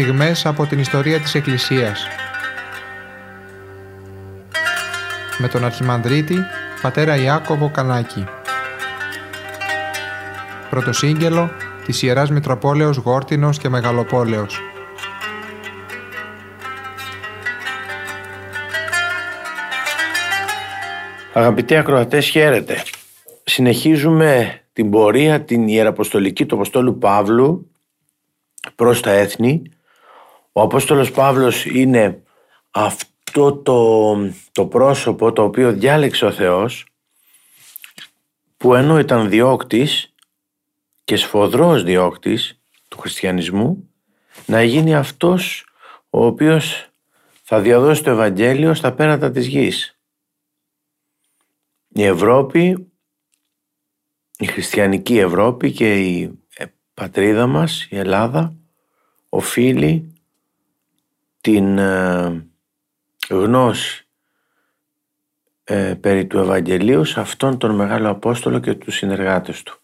στιγμές από την ιστορία της Εκκλησίας. Με τον Αρχιμανδρίτη, πατέρα Ιάκωβο Κανάκη. Πρωτοσύγγελο της Ιεράς Μητροπόλεως Γόρτινος και Μεγαλοπόλεως. Αγαπητοί ακροατές, χαίρετε. Συνεχίζουμε την πορεία την Ιεραποστολική του Αποστόλου Παύλου προς τα έθνη. Ο Απόστολος Παύλος είναι αυτό το, το πρόσωπο το οποίο διάλεξε ο Θεός που ενώ ήταν διώκτης και σφοδρός διώκτης του χριστιανισμού να γίνει αυτός ο οποίος θα διαδώσει το Ευαγγέλιο στα πέρατα της γης. Η Ευρώπη, η χριστιανική Ευρώπη και η πατρίδα μας, η Ελλάδα, οφείλει την ε, γνώση ε, περί του Ευαγγελίου σε αυτόν τον Μεγάλο Απόστολο και τους συνεργάτες του.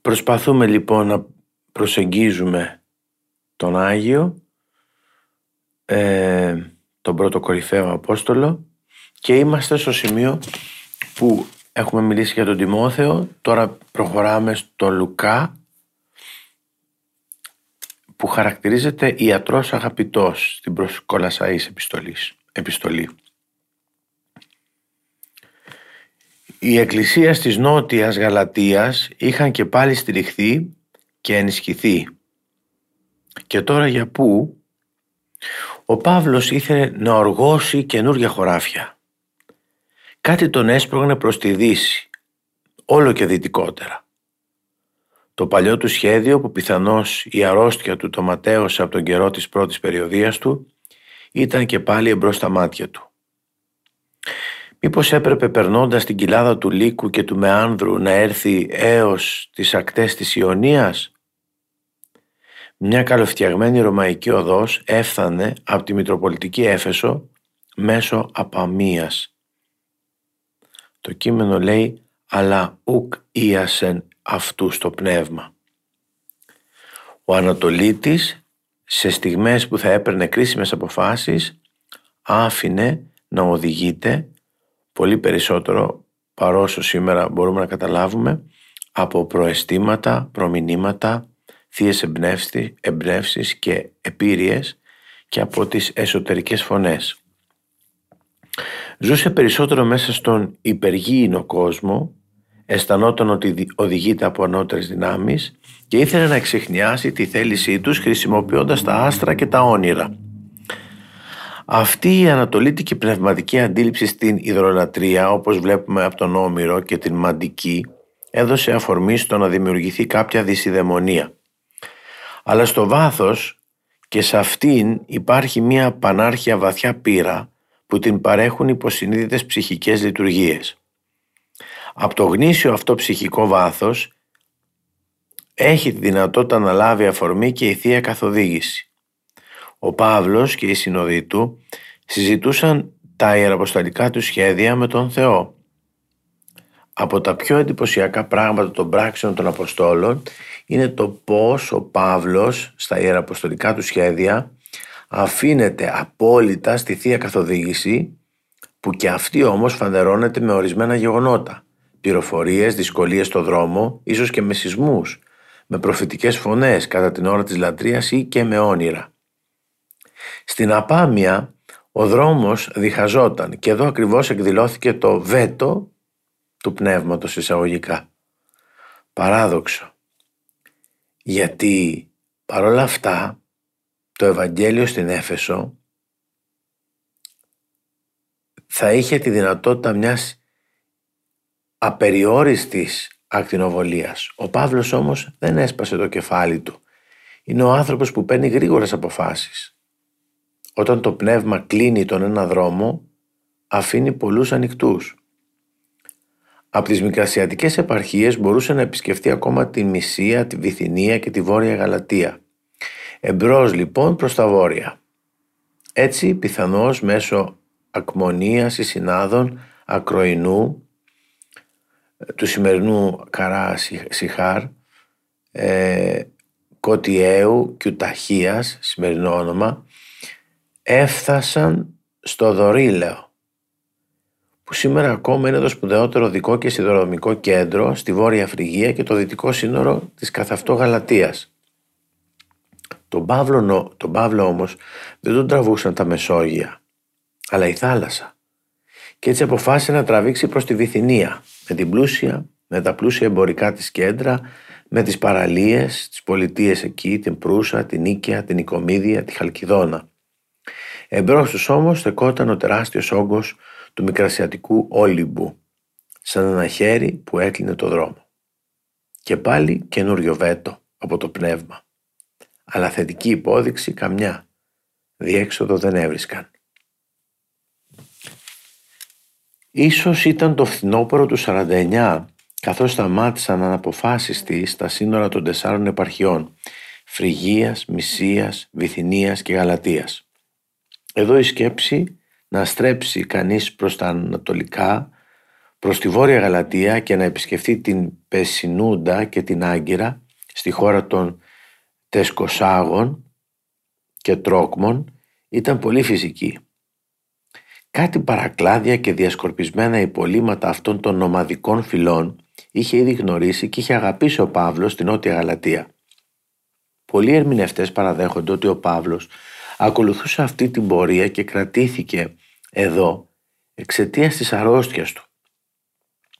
Προσπαθούμε λοιπόν να προσεγγίζουμε τον Άγιο, ε, τον πρώτο κορυφαίο Απόστολο και είμαστε στο σημείο που έχουμε μιλήσει για τον Τιμόθεο, τώρα προχωράμε στο Λουκά που χαρακτηρίζεται ιατρός αγαπητός στην προς επιστολής, επιστολή. Οι εκκλησίες της Νότιας Γαλατίας είχαν και πάλι στηριχθεί και ενισχυθεί. Και τώρα για πού; Ο Παύλος ήθελε να οργώσει καινούργια χωράφια. Κάτι τον έσπρωγνε προς τη Δύση, όλο και δυτικότερα. Το παλιό του σχέδιο που πιθανώς η αρρώστια του το ματέωσε από τον καιρό της πρώτης περιοδίας του ήταν και πάλι εμπρός στα μάτια του. Μήπως έπρεπε περνώντας την κοιλάδα του Λύκου και του Μεάνδρου να έρθει έως τις ακτές της Ιωνίας; Μια καλοφτιαγμένη ρωμαϊκή οδός έφθανε από τη Μητροπολιτική Έφεσο μέσω Απαμίας. Το κείμενο λέει «Αλλά ουκ ίασεν αυτού στο πνεύμα». Ο Ανατολίτης σε στιγμές που θα έπαιρνε κρίσιμες αποφάσεις άφηνε να οδηγείται πολύ περισσότερο παρόσο σήμερα μπορούμε να καταλάβουμε από προαισθήματα, προμηνύματα, θείες εμπνεύσεις και επίρειες και από τις εσωτερικές φωνές. Ζούσε περισσότερο μέσα στον υπεργήινο κόσμο, αισθανόταν ότι οδηγείται από ανώτερες δυνάμεις και ήθελε να εξεχνιάσει τη θέλησή τους χρησιμοποιώντας τα άστρα και τα όνειρα. Αυτή η ανατολίτικη πνευματική αντίληψη στην υδρολατρεία, όπως βλέπουμε από τον Όμηρο και την Μαντική, έδωσε αφορμή στο να δημιουργηθεί κάποια δυσιδαιμονία. Αλλά στο βάθος και σε αυτήν υπάρχει μια πανάρχια βαθιά πείρα που την παρέχουν υποσυνείδητες ψυχικές λειτουργίες. Από το γνήσιο αυτό ψυχικό βάθος έχει τη δυνατότητα να λάβει αφορμή και η Θεία Καθοδήγηση. Ο Παύλος και οι συνοδοί του συζητούσαν τα ιεραποσταλικά του σχέδια με τον Θεό. Από τα πιο εντυπωσιακά πράγματα των πράξεων των Αποστόλων είναι το πώς ο Παύλος στα ιεραποστολικά του σχέδια αφήνεται απόλυτα στη Θεία Καθοδήγηση που και αυτή όμως φανερώνεται με ορισμένα γεγονότα. Πληροφορίες, δυσκολίες στο δρόμο, ίσως και με σεισμούς, με προφητικές φωνές κατά την ώρα της λατρείας ή και με όνειρα. Στην Απάμια ο δρόμος διχαζόταν και εδώ ακριβώς εκδηλώθηκε το βέτο του πνεύματος εισαγωγικά. Παράδοξο. Γιατί παρόλα αυτά το Ευαγγέλιο στην Έφεσο θα είχε τη δυνατότητα μιας απεριόριστης ακτινοβολίας. Ο Παύλος όμως δεν έσπασε το κεφάλι του. Είναι ο άνθρωπος που παίρνει γρήγορες αποφάσεις. Όταν το πνεύμα κλείνει τον ένα δρόμο, αφήνει πολλούς ανοιχτούς. Από τις μικρασιατικές επαρχίες μπορούσε να επισκεφτεί ακόμα τη Μυσία, τη Βυθινία και τη Βόρεια Γαλατεία. Εμπρός λοιπόν προς τα βόρεια. Έτσι πιθανώς μέσω ακμονίας ή συνάδων ακροϊνού του σημερινού Καρά Σιχάρ ε, Κωτιέου και Ουταχίας, σημερινό όνομα, έφτασαν στο Δωρήλαιο, που σήμερα ακόμα είναι το σπουδαιότερο δικό και σιδηροδρομικό κέντρο στη Βόρεια Φρυγία και το δυτικό σύνορο της καθ' αυτό Γαλατίας. Τον Παύλο, τον Παύλο όμως δεν τον τραβούσαν τα Μεσόγεια, αλλά η θάλασσα. Και έτσι αποφάσισε να τραβήξει προς τη Βυθινία, με την πλούσια, με τα πλούσια εμπορικά της κέντρα, με τις παραλίες, τις πολιτείες εκεί, την Προύσα, την Νίκαια, την Οικομίδια, τη Χαλκιδόνα. Εμπρός τους όμως στεκόταν ο τεράστιος όγκος του μικρασιατικού Όλυμπου, σαν ένα χέρι που έκλεινε το δρόμο. Και πάλι καινούριο βέτο από το πνεύμα. Αλλά θετική υπόδειξη καμιά. Διέξοδο δεν έβρισκαν. Ίσως ήταν το φθινόπωρο του 49 καθώς σταμάτησαν αναποφάσιστοι στα σύνορα των τεσσάρων επαρχιών Φρυγίας, Μυσίας, Βυθινίας και Γαλατίας. Εδώ η σκέψη να στρέψει κανείς προς τα ανατολικά, προς τη Βόρεια Γαλατία και να επισκεφτεί την Πεσινούντα και την Άγκυρα στη χώρα των Τεσκοσάγων και Τρόκμων ήταν πολύ φυσική. Κάτι παρακλάδια και διασκορπισμένα υπολείμματα αυτών των νομαδικών φυλών είχε ήδη γνωρίσει και είχε αγαπήσει ο Παύλος στην Νότια Γαλατεία. Πολλοί ερμηνευτές παραδέχονται ότι ο Παύλος ακολουθούσε αυτή την πορεία και κρατήθηκε εδώ εξαιτίας της αρρώστιας του.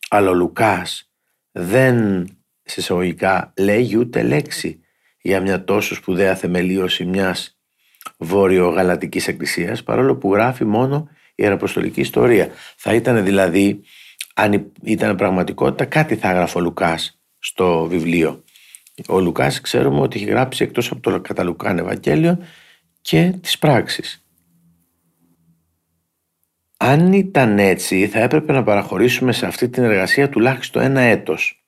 Αλλά ο Λουκάς δεν συσσαγωγικά λέγει ούτε λέξη για μια τόσο σπουδαία θεμελίωση μιας βόρειο-γαλατικής εκκλησίας παρόλο που γράφει μόνο η Ιεραποστολική ιστορία. Θα ήταν δηλαδή, αν ήταν πραγματικότητα, κάτι θα έγραφε ο Λουκάς στο βιβλίο. Ο Λουκάς ξέρουμε ότι έχει γράψει εκτός από το Καταλουκάν Ευαγγέλιο και τις πράξεις. Αν ήταν έτσι θα έπρεπε να παραχωρήσουμε σε αυτή την εργασία τουλάχιστον ένα έτος.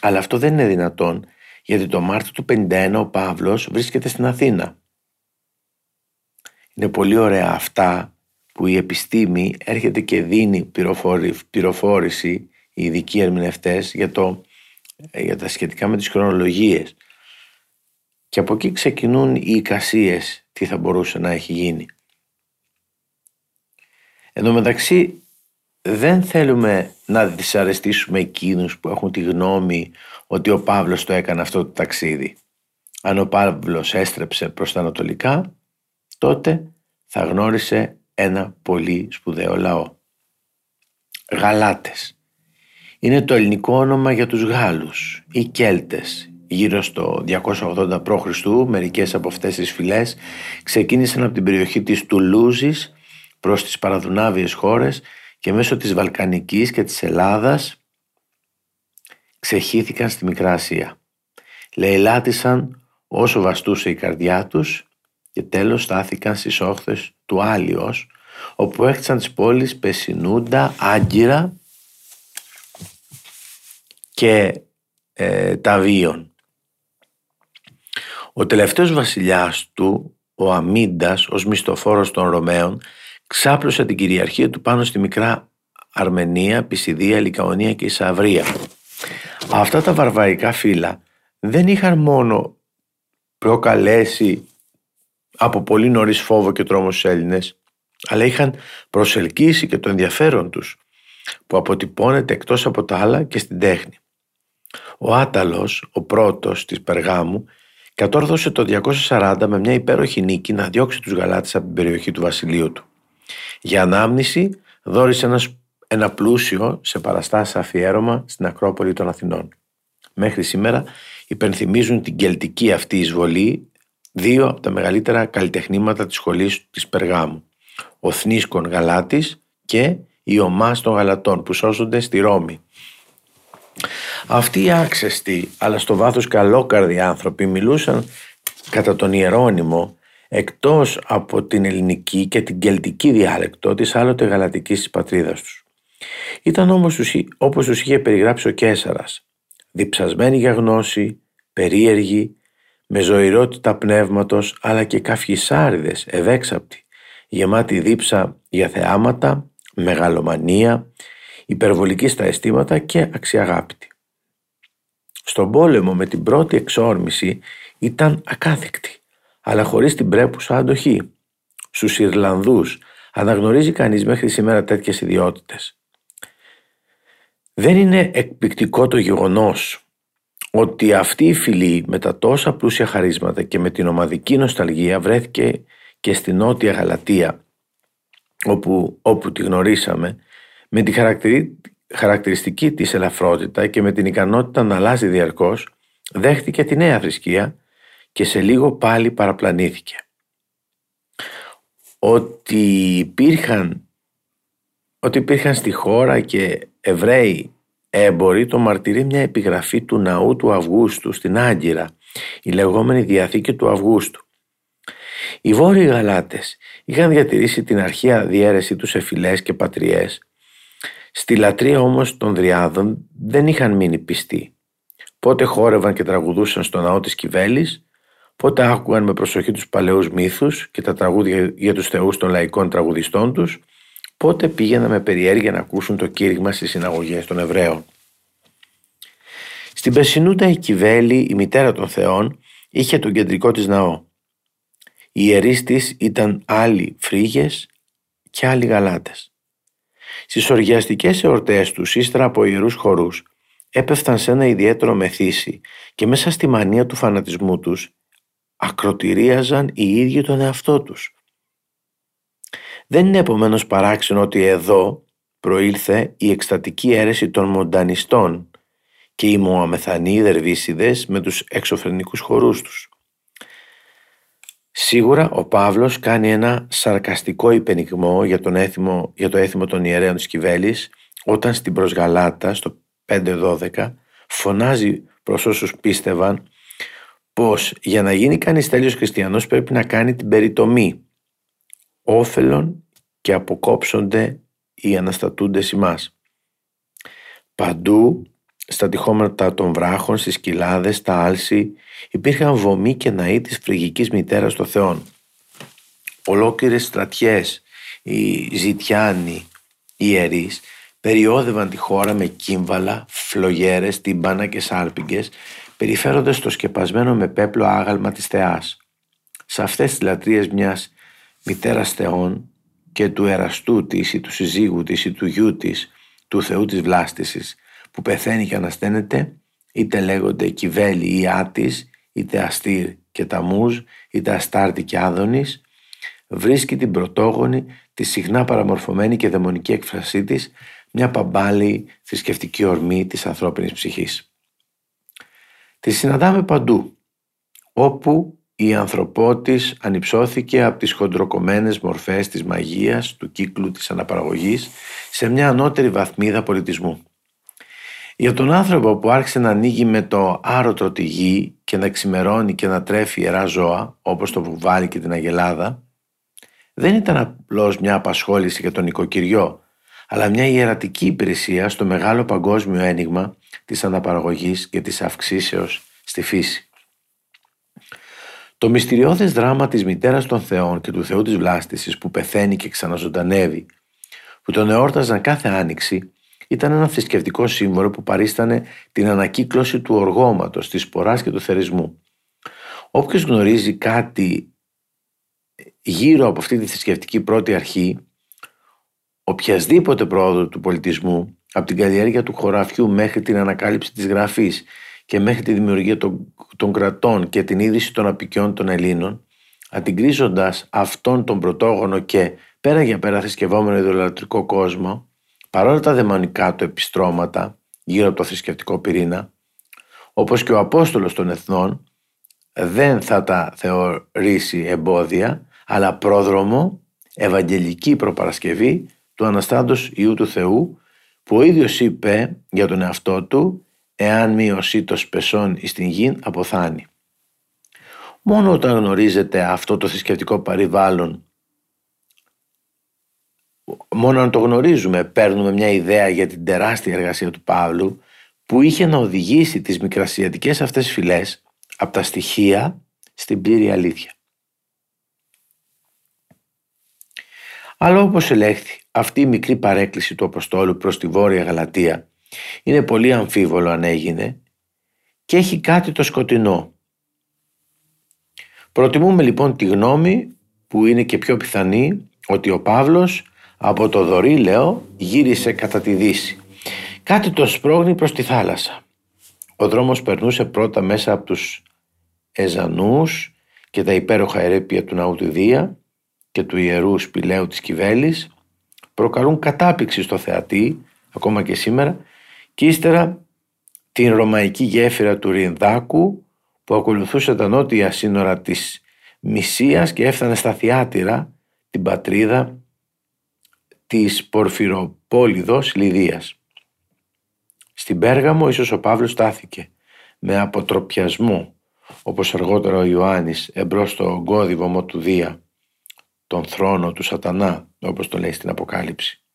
Αλλά αυτό δεν είναι δυνατόν γιατί το Μάρτιο του 51 ο Παύλος βρίσκεται στην Αθήνα. Είναι πολύ ωραία αυτά που η επιστήμη έρχεται και δίνει πληροφόρηση οι ειδικοί ερμηνευτές για, το, για τα σχετικά με τις χρονολογίες. Και από εκεί ξεκινούν οι εικασίες τι θα μπορούσε να έχει γίνει. Εν τω μεταξύ δεν θέλουμε να δυσαρεστήσουμε εκείνους που έχουν τη γνώμη ότι ο Παύλος το έκανε αυτό το ταξίδι. Αν ο Παύλος έστρεψε προς τα ανατολικά, τότε θα γνώρισε ένα πολύ σπουδαίο λαό. Γαλάτες. Είναι το ελληνικό όνομα για τους Γάλλους ή Κέλτες. Γύρω στο 280 π.Χ. μερικές από αυτές τις φυλές ξεκίνησαν από την περιοχή της Τουλούζης προς τις παραδουνάβιες χώρες και μέσω της Βαλκανικής και της Ελλάδας ξεχύθηκαν στη Μικρά Ασία. Λαιλάτισαν όσο βαστούσε η καρδιά τους και τέλος στάθηκαν στις όχθες του Άλιος όπου έχτισαν τις πόλεις Πεσινούντα, Άγκυρα και ε, Ταβίων. Ο τελευταίος βασιλιάς του, ο Αμίντας, ως μισθοφόρος των Ρωμαίων, ξάπλωσε την κυριαρχία του πάνω στη μικρά Αρμενία, Πισιδία, Λικαονία και Ισαβρία. Αυτά τα βαρβαρικά φύλλα δεν είχαν μόνο προκαλέσει από πολύ νωρίς φόβο και τρόμο στους Έλληνες, αλλά είχαν προσελκύσει και το ενδιαφέρον τους, που αποτυπώνεται εκτός από τα άλλα και στην τέχνη. Ο Άταλος, ο πρώτος της Περγάμου, κατόρθωσε το 240 με μια υπέροχη νίκη να διώξει τους Γαλάτες από την περιοχή του βασιλείου του. Για ανάμνηση δόρισε ένας, ένα πλούσιο σε παραστάσεις αφιέρωμα στην Ακρόπολη των Αθηνών. Μέχρι σήμερα υπενθυμίζουν την κελτική αυτή εισβολή δύο από τα μεγαλύτερα καλλιτεχνήματα της σχολής της Περγάμου. Ο Θνίσκον Γαλάτης και η Ομάς των Γαλατών που σώζονται στη Ρώμη. Αυτοί οι άξεστοι αλλά στο βάθος καλόκαρδοι άνθρωποι μιλούσαν κατά τον Ιερώνυμο εκτός από την ελληνική και την κελτική διάλεκτο της άλλοτε γαλατικής της πατρίδας τους. Ήταν όμως όπως τους είχε περιγράψει ο Κέσαρας, διψασμένοι για γνώση, περίεργοι, με ζωηρότητα πνεύματος αλλά και καυχισάριδες ευέξαπτοι, γεμάτοι δίψα για θεάματα, μεγαλομανία, υπερβολική στα αισθήματα και αξιαγάπητη. Στον πόλεμο με την πρώτη εξόρμηση ήταν ακάθεκτη, αλλά χωρίς την πρέπουσα αντοχή. Στους Ιρλανδούς αναγνωρίζει κανείς μέχρι σήμερα τέτοιες ιδιότητες. Δεν είναι εκπληκτικό το γεγονός ότι αυτή η φυλή με τα τόσα πλούσια χαρίσματα και με την ομαδική νοσταλγία βρέθηκε και στη Νότια Γαλατεία όπου, όπου τη γνωρίσαμε με τη χαρακτηριστική της ελαφρότητα και με την ικανότητα να αλλάζει διαρκώς δέχτηκε τη νέα θρησκεία και σε λίγο πάλι παραπλανήθηκε. Ότι υπήρχαν, ότι υπήρχαν στη χώρα και Εβραίοι έμποροι το μαρτυρεί μια επιγραφή του ναού του Αυγούστου στην Άγκυρα, η λεγόμενη Διαθήκη του Αυγούστου. Οι Βόρειοι Γαλάτες είχαν διατηρήσει την αρχαία διαίρεση τους σε φυλές και πατριές. Στη λατρεία όμως των Δριάδων δεν είχαν μείνει πιστοί. Πότε χόρευαν και τραγουδούσαν στο ναό της Κιβέλης, πότε άκουγαν με προσοχή τους παλαιούς μύθους και τα τραγούδια για τους θεούς των λαϊκών τραγουδιστών τους, πότε πήγαιναν με περιέργεια να ακούσουν το κήρυγμα στις συναγωγές των Εβραίων; Στην Πεσινούτα η Κιβέλη, η μητέρα των θεών, είχε τον κεντρικό της ναό. Οι ιερείς της ήταν άλλοι φρίγες και άλλοι γαλάτες. Στις οργιαστικές εορτές τους, ύστερα από ιερούς χορούς, έπεφταν σε ένα ιδιαίτερο μεθύσι και μέσα στη μανία του φανατισμού τους ακροτηρίαζαν οι ίδιοι τον εαυτό τους. Δεν είναι επομένως παράξενο ότι εδώ προήλθε η εκστατική αίρεση των μοντανιστών και οι Μωαμεθανοί δερβίσιδες με τους εξωφρενικούς χορούς τους. Σίγουρα ο Παύλος κάνει ένα σαρκαστικό υπενιγμό για, τον έθιμο, για το έθιμο των ιερέων της Κιβέλης όταν στην προσγαλάτα στο 5-12 φωνάζει προς όσους πίστευαν πως για να γίνει κανείς τέλειος χριστιανός πρέπει να κάνει την περιτομή όφελον και αποκόψονται οι αναστατούντες ημάς. Παντού στα τυχώματα των βράχων, στις κοιλάδες, στα άλση υπήρχαν βομοί και ναοί της φρυγικής μητέρας των θεών. Ολόκληρες στρατιές, οι ζητιάνοι, οι ιερείς, περιόδευαν τη χώρα με κύμβαλα, φλογέρες, τυμπάνα και σάρπιγγες, περιφέροντας το σκεπασμένο με πέπλο άγαλμα της θεάς. Σε αυτές τις λατρείες μιας μητέρας θεών και του εραστού της ή του συζύγου της ή του γιού της, του θεού της βλάστησης, που πεθαίνει και ανασταίνεται, είτε λέγονται Κιβέλη ή Άτης, είτε Αστήρ και Ταμούζ, είτε Αστάρτη και Άδωνης, βρίσκει την πρωτόγονη, τη συχνά παραμορφωμένη και δαιμονική έκφρασή της, μια παμπάλη θρησκευτική ορμή της ανθρώπινης ψυχής. Τη συναντάμε παντού, όπου η ανθρωπότης ανυψώθηκε από τις χοντροκομμένες μορφές της μαγείας, του κύκλου της αναπαραγωγής, σε μια ανώτερη βαθμίδα πολιτισμού. Για τον άνθρωπο που άρχισε να ανοίγει με το άρωτο τη γη και να ξημερώνει και να τρέφει ιερά ζώα, όπως το βουβάλι και την αγελάδα, δεν ήταν απλώς μια απασχόληση για τον οικοκυριό, αλλά μια ιερατική υπηρεσία στο μεγάλο παγκόσμιο ένιγμα της αναπαραγωγής και της αυξήσεως στη φύση. Το μυστηριώδες δράμα της μητέρας των θεών και του θεού της βλάστησης που πεθαίνει και ξαναζωντανεύει, που τον εόρταζαν κάθε άνοιξη, ήταν ένα θρησκευτικό σύμβολο που παρίστανε την ανακύκλωση του οργώματος, της σποράς και του θερισμού. Όποιος γνωρίζει κάτι γύρω από αυτή τη θρησκευτική πρώτη αρχή, οποιασδήποτε πρόοδο του πολιτισμού, από την καλλιέργεια του χωραφιού μέχρι την ανακάλυψη της γραφής και μέχρι τη δημιουργία των, των κρατών και την είδηση των απικιών των Ελλήνων, αντικρίζοντας αυτόν τον πρωτόγονο και πέρα για πέρα θρησκευόμενο ιδωλατρικό κόσμο, παρόλα τα δαιμονικά του επιστρώματα γύρω από το θρησκευτικό πυρήνα, όπως και ο Απόστολος των Εθνών, δεν θα τα θεωρήσει εμπόδια, αλλά πρόδρομο, ευαγγελική προπαρασκευή του Αναστάντος Ιού του Θεού, που ο ίδιος είπε για τον εαυτό του «Εάν μειωσεί το σπεσόν εις την γη, αποθάνει». Μόνο όταν γνωρίζετε αυτό το θρησκευτικό περιβάλλον μόνο αν το γνωρίζουμε παίρνουμε μια ιδέα για την τεράστια εργασία του Παύλου που είχε να οδηγήσει τις μικρασιατικές αυτές φυλές από τα στοιχεία στην πλήρη αλήθεια. Αλλά όπως ελέγχθη, αυτή η μικρή παρέκκληση του Αποστόλου προς τη Βόρεια Γαλατεία είναι πολύ αμφίβολο αν έγινε και έχει κάτι το σκοτεινό. Προτιμούμε λοιπόν τη γνώμη που είναι και πιο πιθανή ότι ο Παύλος από το Δωρήλαιο γύρισε κατά τη Δύση. Κάτι το σπρώχνει προς τη θάλασσα. Ο δρόμος περνούσε πρώτα μέσα από τους Εζανούς και τα υπέροχα ερέπια του ναού του Δία και του ιερού σπηλαίου της Κιβέλης προκαλούν κατάπηξη στο θεατή ακόμα και σήμερα και ύστερα την ρωμαϊκή γέφυρα του Ρινδάκου που ακολουθούσε τα νότια σύνορα της Μυσίας και έφτανε στα Θιάτυρα την πατρίδα της Πορφυροπόλιδος Λιδίας. Στην Πέργαμο ίσως ο Παύλος στάθηκε με αποτροπιασμό όπως αργότερα ο Ιωάννης εμπρός στο ογκώδη του Δία τον θρόνο του σατανά όπως το λέει στην Αποκάλυψη.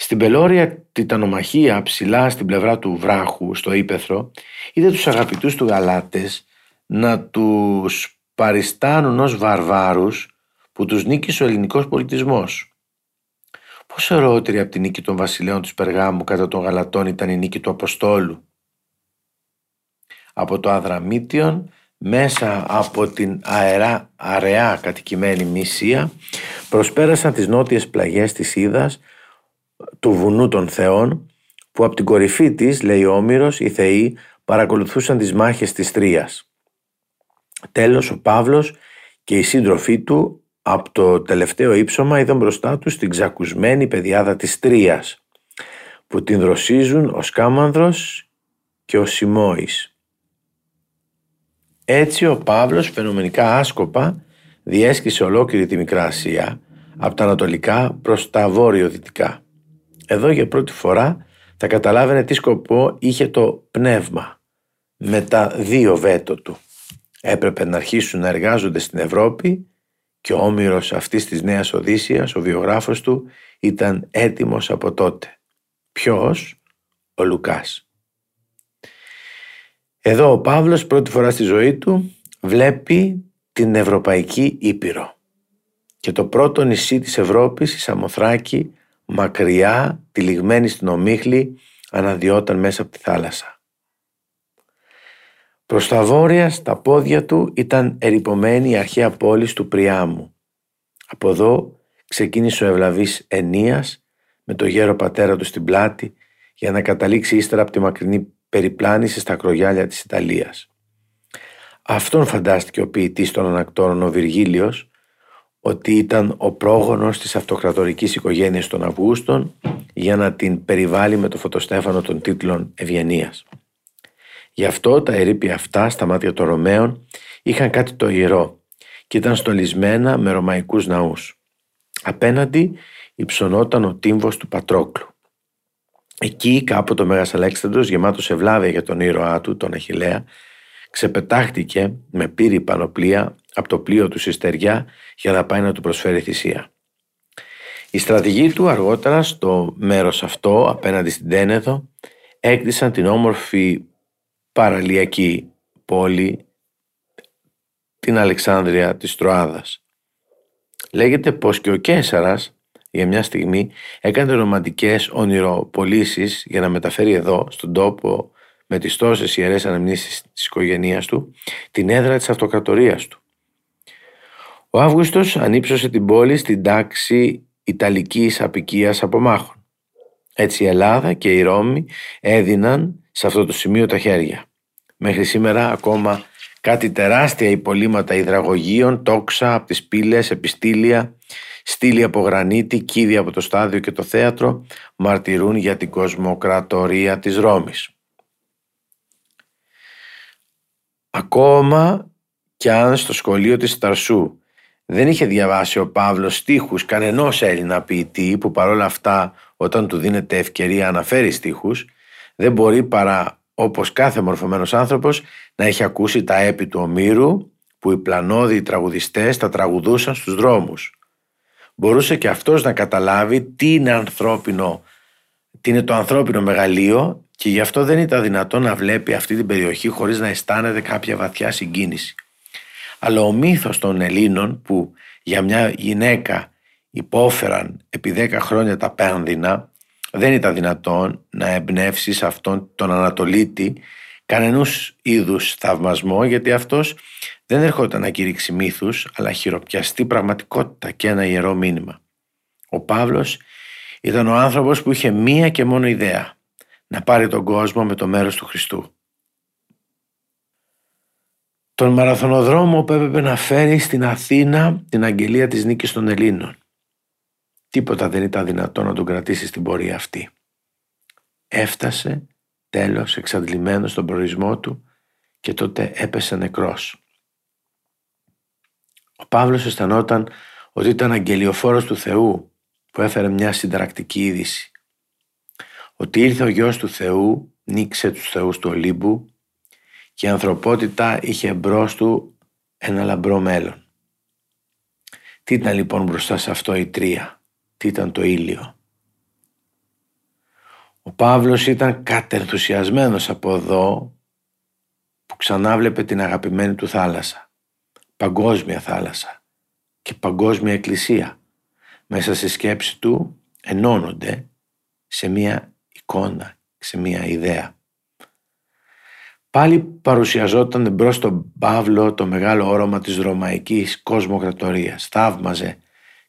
Στην πελώρια τιτανομαχία ψηλά στην πλευρά του βράχου στο Ήπεθρο είδε τους αγαπητούς του Γαλάτες να τους παριστάνουν ως βαρβάρους που τους νίκησε ο ελληνικός πολιτισμός. Πόσο ερώτηρη από την νίκη των βασιλέων του Περγάμου κατά των Γαλατών ήταν η νίκη του Αποστόλου. Από το Αδραμίτιον μέσα από την αερά, αραιά κατοικημένη Μυσία προσπέρασαν τις νότιες πλαγιές της Ήδας του βουνού των Θεών που από την κορυφή της, λέει ο Όμηρος, οι Θεοί παρακολουθούσαν τις μάχες της Τρίας. Τέλος ο Παύλος και οι σύντροφοί του από το τελευταίο ύψωμα είδαν μπροστά τους την ξακουσμένη πεδιάδα της Τρίας που την δροσίζουν ο Σκάμανδρος και ο Σιμώης. Έτσι ο Παύλος φαινομενικά άσκοπα διέσκησε ολόκληρη τη Μικρά Ασία από τα ανατολικά προς τα βόρειο-δυτικά. Εδώ για πρώτη φορά θα καταλάβαινε τι σκοπό είχε το πνεύμα με τα δύο βέτο του. Έπρεπε να αρχίσουν να εργάζονται στην Ευρώπη και ο όμηρος αυτής της νέας Οδύσσιας, ο βιογράφος του, ήταν έτοιμος από τότε. Ποιος; Ο Λουκάς. Εδώ ο Παύλος πρώτη φορά στη ζωή του βλέπει την Ευρωπαϊκή Ήπειρο. Και το πρώτο νησί της Ευρώπης, η Σαμοθράκη, μακριά, τυλιγμένη στην ομίχλη, αναδιόταν μέσα από τη θάλασσα. Προς τα βόρεια, στα πόδια του, ήταν ερυπωμένη η αρχαία πόλης του Πριάμου. Από εδώ ξεκίνησε ο ευλαβής Ενίας με το γέρο πατέρα του στην πλάτη για να καταλήξει ύστερα από τη μακρινή περιπλάνηση στα κρογιάλια της Ιταλίας. Αυτόν φαντάστηκε ο ποιητής των ανακτόρων ο Βυργίλιος ότι ήταν ο πρόγονος της αυτοκρατορικής οικογένειας των Αυγούστων για να την περιβάλλει με το φωτοστέφανο των τίτλων ευγενίας. Γι' αυτό τα ερήπια αυτά στα μάτια των Ρωμαίων είχαν κάτι το ιερό και ήταν στολισμένα με ρωμαϊκούς ναούς. Απέναντι υψωνόταν ο τύμβος του Πατρόκλου. Εκεί κάποτε ο Μέγας Αλέξανδρος γεμάτος ευλάβεια για τον ήρωά του, τον Αχιλέα, ξεπετάχτηκε με πύρη πανοπλία από το πλοίο του Σιστεριά για να πάει να του προσφέρει θυσία. Οι στρατηγοί του αργότερα στο μέρος αυτό απέναντι στην Τένεδο έκτισαν την όμορφη παραλιακή πόλη την Αλεξάνδρεια της Τροάδας. Λέγεται πως και ο Κέσαρας για μια στιγμή έκανε ρομαντικές ονειροπολίσεις για να μεταφέρει εδώ στον τόπο με τις τόσες ιερές αναμνήσεις της οικογένειας του την έδρα της αυτοκρατορίας του. Ο Αύγουστος ανύψωσε την πόλη στην τάξη Ιταλικής απικίας απομάχων. Έτσι η Ελλάδα και η Ρώμη έδιναν σε αυτό το σημείο τα χέρια. Μέχρι σήμερα ακόμα κάτι τεράστια υπολείμματα υδραγωγείων, τόξα από τις πύλες, επιστήλια, στήλη από γρανίτη, κίδι από το στάδιο και το θέατρο μαρτυρούν για την κοσμοκρατορία της Ρώμης. Ακόμα κι αν στο σχολείο της Ταρσού δεν είχε διαβάσει ο Παύλος στίχους κανενός Έλληνα ποιητή που παρόλα αυτά όταν του δίνεται ευκαιρία αναφέρει στίχους δεν μπορεί παρά όπως κάθε μορφωμένος άνθρωπος να έχει ακούσει τα έπι του Ομήρου που οι πλανόδιοι τραγουδιστές τα τραγουδούσαν στους δρόμους. Μπορούσε και αυτός να καταλάβει τι είναι ανθρώπινο, τι είναι το ανθρώπινο μεγαλείο και γι' αυτό δεν ήταν δυνατό να βλέπει αυτή την περιοχή χωρίς να αισθάνεται κάποια βαθιά συγκίνηση. Αλλά ο μύθος των Ελλήνων που για μια γυναίκα υπόφεραν επί δέκα χρόνια τα πένδυνα δεν ήταν δυνατόν να εμπνεύσει αυτόν τον Ανατολίτη κανενός είδους θαυμασμό γιατί αυτός δεν έρχονταν να κηρύξει μύθους αλλά χειροπιαστή πραγματικότητα και ένα ιερό μήνυμα. Ο Παύλος ήταν ο άνθρωπος που είχε μία και μόνο ιδέα να πάρει τον κόσμο με το μέρος του Χριστού. Τον μαραθωνοδρόμο που έπρεπε να φέρει στην Αθήνα την αγγελία της νίκης των Ελλήνων. Τίποτα δεν ήταν δυνατό να τον κρατήσει στην πορεία αυτή. Έφτασε τέλος εξαντλημένος στον προορισμό του και τότε έπεσε νεκρός. Ο Παύλος αισθανόταν ότι ήταν αγγελιοφόρος του Θεού που έφερε μια συνταρακτική είδηση. Ότι ήρθε ο γιος του Θεού, νίξε τους θεούς του Ολύμπου και η ανθρωπότητα είχε μπρος του ένα λαμπρό μέλλον. Τι ήταν λοιπόν μπροστά σε αυτό η τρία, τι ήταν το ήλιο; Ο Παύλος ήταν κατενθουσιασμένος από εδώ που ξανά βλέπε την αγαπημένη του θάλασσα, παγκόσμια θάλασσα και παγκόσμια εκκλησία. Μέσα στη σκέψη του ενώνονται σε μία εικόνα, σε μία ιδέα. Πάλι παρουσιαζόταν μπρος στον Παύλο το μεγάλο όρομα της ρωμαϊκής κοσμοκρατορίας. Θαύμαζε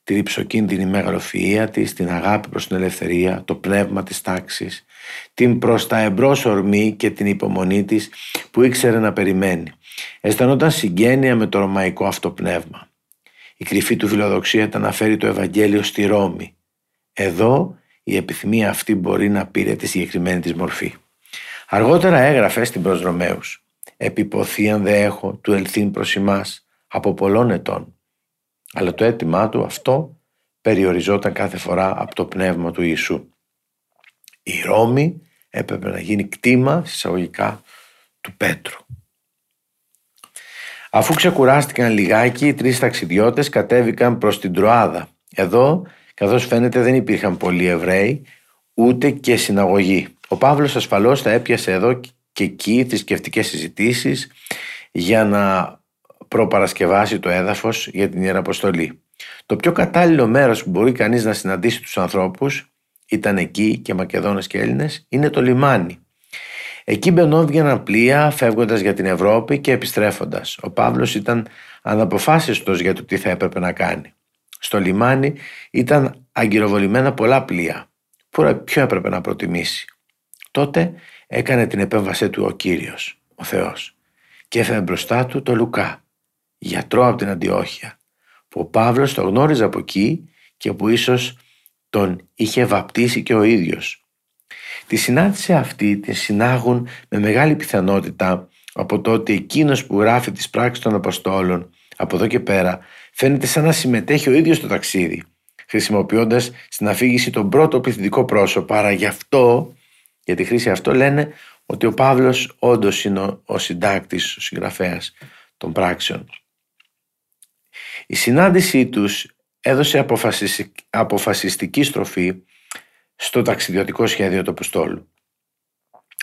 τη ρηψοκίνδυνη μεγαλοφυΐα της, την αγάπη προς την ελευθερία, το πνεύμα της τάξης, την προς τα εμπρός ορμή και την υπομονή της που ήξερε να περιμένει. Αισθανόταν συγγένεια με το ρωμαϊκό αυτό πνεύμα. Η κρυφή του φιλοδοξία ήταν να φέρει το Ευαγγέλιο στη Ρώμη. Εδώ η επιθυμία αυτή μπορεί να πήρε τη συγκεκριμένη της μορφή. Αργότερα έγραφε στην προς Ρωμαίους «Επιποθίαν δε έχω του ελθύν προς εμάς από πολλών ετών αλλά το αίτημά του αυτό περιοριζόταν κάθε φορά από το πνεύμα του Ιησού. Η Ρώμη έπρεπε να γίνει κτήμα συσσαγωγικά του Πέτρου. Αφού ξεκουράστηκαν λιγάκι, οι τρεις ταξιδιώτες κατέβηκαν προς την Τροάδα. Εδώ, καθώς φαίνεται δεν υπήρχαν πολλοί Εβραίοι, ούτε και συναγωγή. Ο Παύλος ασφαλώς θα έπιασε εδώ και εκεί θρησκευτικέ συζητήσεις για να προπαρασκευάσει το έδαφος για την Ιεραποστολή. Το πιο κατάλληλο μέρος που μπορεί κανείς να συναντήσει τους ανθρώπους ήταν εκεί και Μακεδόνες και Έλληνες, είναι το λιμάνι. Εκεί μπαινόβγαιναν πλοία φεύγοντας για την Ευρώπη και επιστρέφοντας. Ο Παύλος ήταν αναποφάσιστος για το τι θα έπρεπε να κάνει. Στο λιμάνι ήταν αγκυροβολημένα πολλά πλοία. Ποιο έπρεπε να προτιμήσει; Τότε έκανε την επέμβασή του ο Κύριος, ο Θεός και έφερε μπροστά του το Λουκά γιατρό από την Αντιόχεια, που ο Παύλος το γνώριζε από εκεί και που ίσως τον είχε βαπτίσει και ο ίδιος. Τη συνάντηση αυτή τη συνάγουν με μεγάλη πιθανότητα από το ότι εκείνος που γράφει τις πράξεις των Αποστόλων από εδώ και πέρα φαίνεται σαν να συμμετέχει ο ίδιος στο ταξίδι χρησιμοποιώντας στην αφήγηση τον πρώτο πληθυντικό πρόσωπο άρα γι' αυτό για τη χρήση αυτό λένε ότι ο Παύλος όντως είναι ο συντάκτης, ο συγγραφέας των πράξεων. Η συνάντησή τους έδωσε αποφασιστική στροφή στο ταξιδιωτικό σχέδιο του Αποστόλου.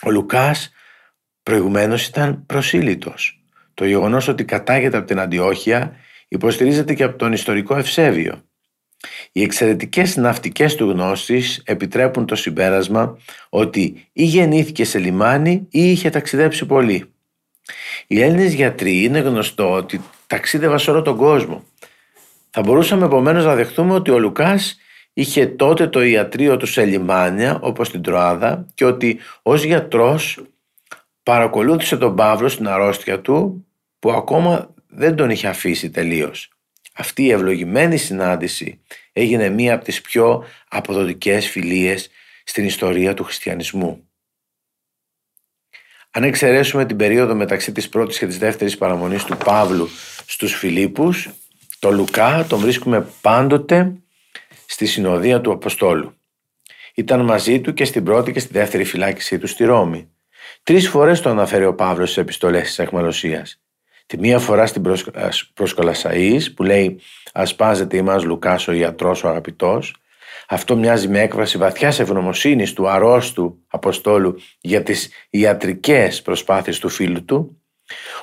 Ο Λουκάς προηγουμένως ήταν προσήλυτος. Το γεγονός ότι κατάγεται από την Αντιόχεια υποστηρίζεται και από τον ιστορικό Ευσέβιο. Οι εξαιρετικές ναυτικές του γνώσεις επιτρέπουν το συμπέρασμα ότι ή γεννήθηκε σε λιμάνι ή είχε ταξιδέψει πολύ. Οι Έλληνες γιατροί είναι γνωστό ότι ταξίδευαν σε όλο τον κόσμο θα μπορούσαμε επομένως να δεχτούμε ότι ο Λουκάς είχε τότε το ιατρείο του σε λιμάνια όπως την Τροάδα και ότι ως γιατρός παρακολούθησε τον Παύλο στην αρρώστια του που ακόμα δεν τον είχε αφήσει τελείως. Αυτή η ευλογημένη συνάντηση έγινε μία από τις πιο αποδοτικές φιλίες στην ιστορία του χριστιανισμού. Αν εξαιρέσουμε την περίοδο μεταξύ της πρώτης και της δεύτερης παραμονής του Παύλου στους Φιλίππους, το Λουκά τον βρίσκουμε πάντοτε στη συνοδεία του Αποστόλου. Ήταν μαζί του και στην πρώτη και στη δεύτερη φυλάκισή του στη Ρώμη. Τρεις φορές το αναφέρει ο Παύλος στις επιστολές της Αχμαλωσίας. Τη μία φορά στην προσκολασαΐς που λέει «Ασπάζεται ημάς Λουκάς ο ιατρός ο αγαπητός». Αυτό μοιάζει με έκφραση βαθιάς ευγνωμοσύνης του αρρώστου Αποστόλου για τις ιατρικές προσπάθειες του φίλου του.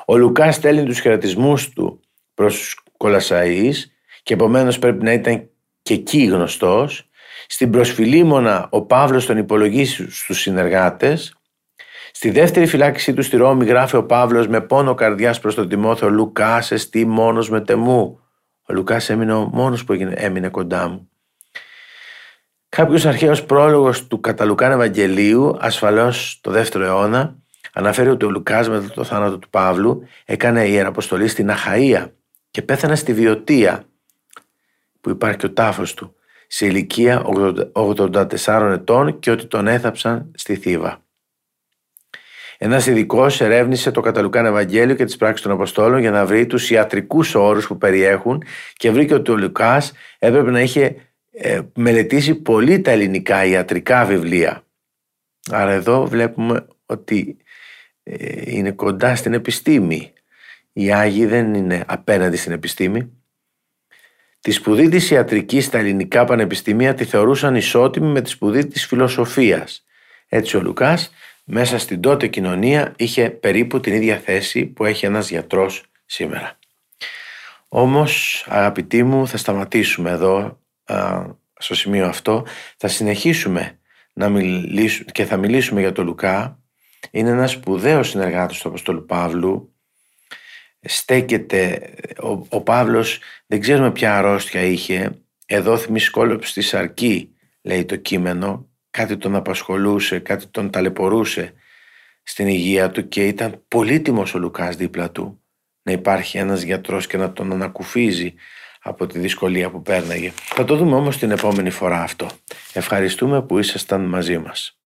Ο Λουκάς στέλνει τους χαιρετισμούς του προς κολασαΐς και επομένως πρέπει να ήταν και εκεί γνωστός. Στην προσφυλίμωνα ο Παύλος τον υπολογίσει στους συνεργάτες. Στη δεύτερη φυλάκισή του στη Ρώμη γράφει ο Παύλος με πόνο καρδιάς προς τον Τιμόθεο «Λουκάς, εστί μόνος με τεμού». Ο Λουκάς έμεινε ο μόνος που έμεινε κοντά μου. Κάποιος αρχαίος πρόλογος του Καταλουκάν Ευαγγελίου, ασφαλώς το δεύτερο αιώνα, αναφέρει ότι ο Λουκάς μετά το θάνατο του Παύλου έκανε ιεραποστολή στην Αχαία και πέθανε στη Βιωτία, που υπάρχει και ο τάφος του, σε ηλικία 84 ετών και ότι τον έθαψαν στη Θήβα. Ένας ειδικός ερεύνησε το Καταλουκάν Ευαγγέλιο και τις πράξεις των Αποστόλων για να βρει τους ιατρικούς όρους που περιέχουν και βρήκε ότι ο Λουκάς έπρεπε να είχε ε, μελετήσει πολύ τα ελληνικά ιατρικά βιβλία. Άρα εδώ βλέπουμε ότι ε, είναι κοντά στην επιστήμη. Οι Άγιοι δεν είναι απέναντι στην επιστήμη. Τη σπουδή της ιατρικής στα ελληνικά πανεπιστήμια τη θεωρούσαν ισότιμη με τη σπουδή της φιλοσοφίας. Έτσι ο Λουκάς μέσα στην τότε κοινωνία είχε περίπου την ίδια θέση που έχει ένας γιατρός σήμερα. Όμως αγαπητοί μου θα σταματήσουμε εδώ στο σημείο αυτό. Θα συνεχίσουμε να μιλήσουμε και θα μιλήσουμε για τον Λουκά. Είναι ένας σπουδαίος συνεργάτης του Αποστόλου Παύλου. Στέκεται, ο, ο Παύλος δεν ξέρουμε ποια αρρώστια είχε. Εδώ θυμίσει κόλωψη στη σαρκή, λέει το κείμενο. Κάτι τον απασχολούσε, κάτι τον ταλαιπωρούσε στην υγεία του και ήταν πολύτιμος ο Λουκάς δίπλα του. Να υπάρχει ένας γιατρός και να τον ανακουφίζει από τη δυσκολία που πέρναγε. Θα το δούμε όμως την επόμενη φορά αυτό. Ευχαριστούμε που ήσασταν μαζί μας.